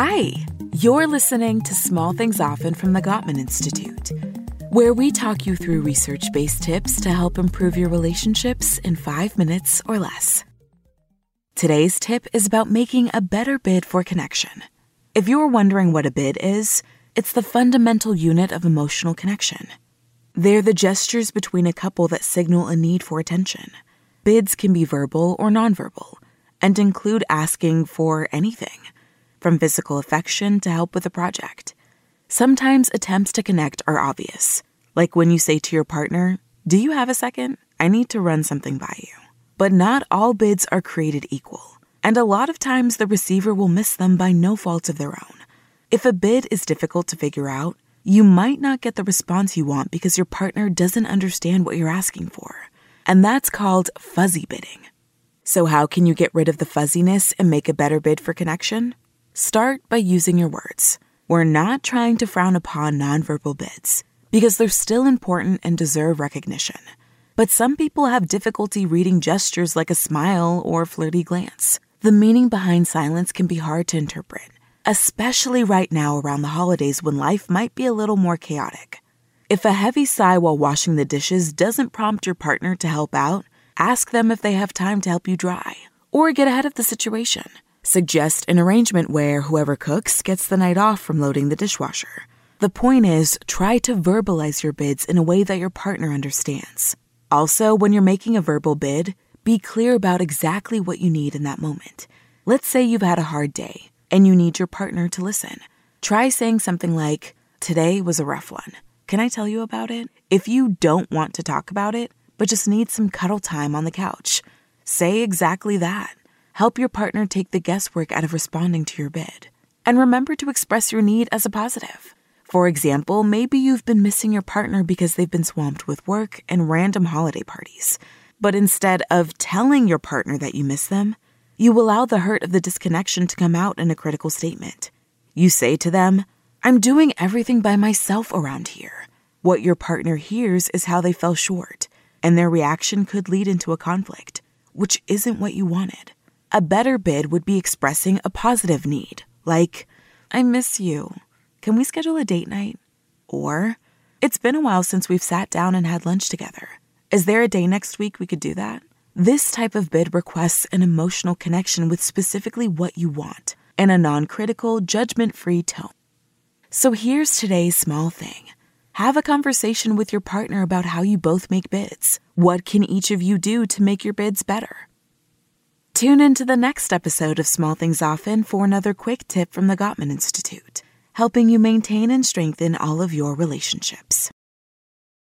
Hi, you're listening to Small Things Often from the Gottman Institute, where we talk you through research based tips to help improve your relationships in five minutes or less. Today's tip is about making a better bid for connection. If you're wondering what a bid is, it's the fundamental unit of emotional connection. They're the gestures between a couple that signal a need for attention. Bids can be verbal or nonverbal and include asking for anything, from physical affection to help with a project. Sometimes attempts to connect are obvious, like when you say to your partner, Do you have a second? I need to run something by you. But not all bids are created equal, and a lot of times the receiver will miss them by no fault of their own. If a bid is difficult to figure out, you might not get the response you want because your partner doesn't understand what you're asking for. And that's called fuzzy bidding. So, how can you get rid of the fuzziness and make a better bid for connection? Start by using your words. We're not trying to frown upon nonverbal bids because they're still important and deserve recognition. But some people have difficulty reading gestures like a smile or a flirty glance. The meaning behind silence can be hard to interpret, especially right now around the holidays when life might be a little more chaotic. If a heavy sigh while washing the dishes doesn't prompt your partner to help out, Ask them if they have time to help you dry, or get ahead of the situation. Suggest an arrangement where whoever cooks gets the night off from loading the dishwasher. The point is, try to verbalize your bids in a way that your partner understands. Also, when you're making a verbal bid, be clear about exactly what you need in that moment. Let's say you've had a hard day and you need your partner to listen. Try saying something like, Today was a rough one. Can I tell you about it? If you don't want to talk about it, but just need some cuddle time on the couch. Say exactly that. Help your partner take the guesswork out of responding to your bid. And remember to express your need as a positive. For example, maybe you've been missing your partner because they've been swamped with work and random holiday parties. But instead of telling your partner that you miss them, you allow the hurt of the disconnection to come out in a critical statement. You say to them, I'm doing everything by myself around here. What your partner hears is how they fell short and their reaction could lead into a conflict, which isn't what you wanted. A better bid would be expressing a positive need, like, I miss you. Can we schedule a date night? Or, It's been a while since we've sat down and had lunch together. Is there a day next week we could do that? This type of bid requests an emotional connection with specifically what you want in a non critical, judgment free tone. So here's today's small thing have a conversation with your partner about how you both make bids. What can each of you do to make your bids better? Tune in to the next episode of Small Things Often for another quick tip from the Gottman Institute, helping you maintain and strengthen all of your relationships.